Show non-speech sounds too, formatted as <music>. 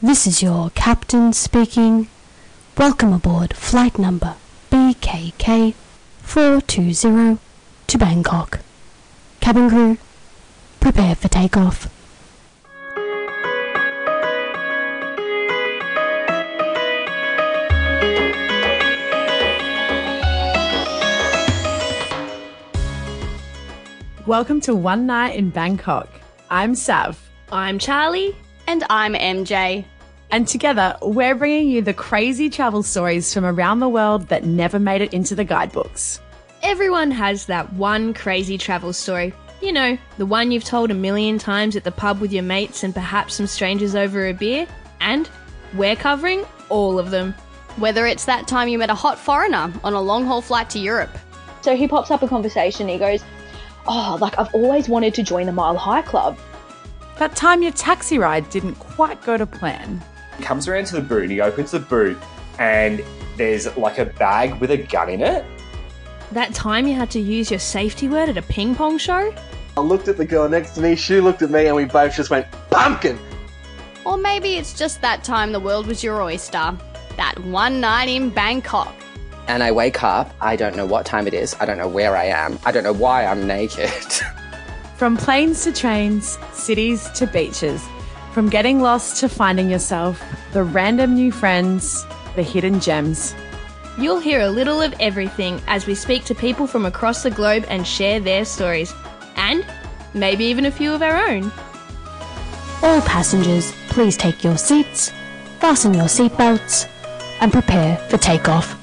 This is your captain speaking. Welcome aboard flight number BKK 420 to Bangkok. Cabin crew, prepare for takeoff. Welcome to One Night in Bangkok. I'm Sav, I'm Charlie. And I'm MJ. and together we're bringing you the crazy travel stories from around the world that never made it into the guidebooks. Everyone has that one crazy travel story. You know, the one you've told a million times at the pub with your mates and perhaps some strangers over a beer. And we're covering all of them. Whether it's that time you met a hot foreigner on a long haul flight to Europe, So he pops up a conversation. He goes, "Oh, like I've always wanted to join the Mile High Club." That time your taxi ride didn't quite go to plan. He comes around to the boot and he opens the boot and there's like a bag with a gun in it. That time you had to use your safety word at a ping pong show? I looked at the girl next to me, she looked at me, and we both just went, pumpkin! or maybe it's just that time the world was your oyster. That one night in Bangkok. and I wake up. I don't know what time it is. I don't know where I am. I don't know why I'm naked. <laughs> From planes to trains, cities to beaches, from getting lost to finding yourself, the random new friends, the hidden gems. You'll hear a little of everything as we speak to people from across the globe and share their stories. And maybe even a few of our own. All passengers, please take your seats, fasten your seatbelts, and prepare for takeoff.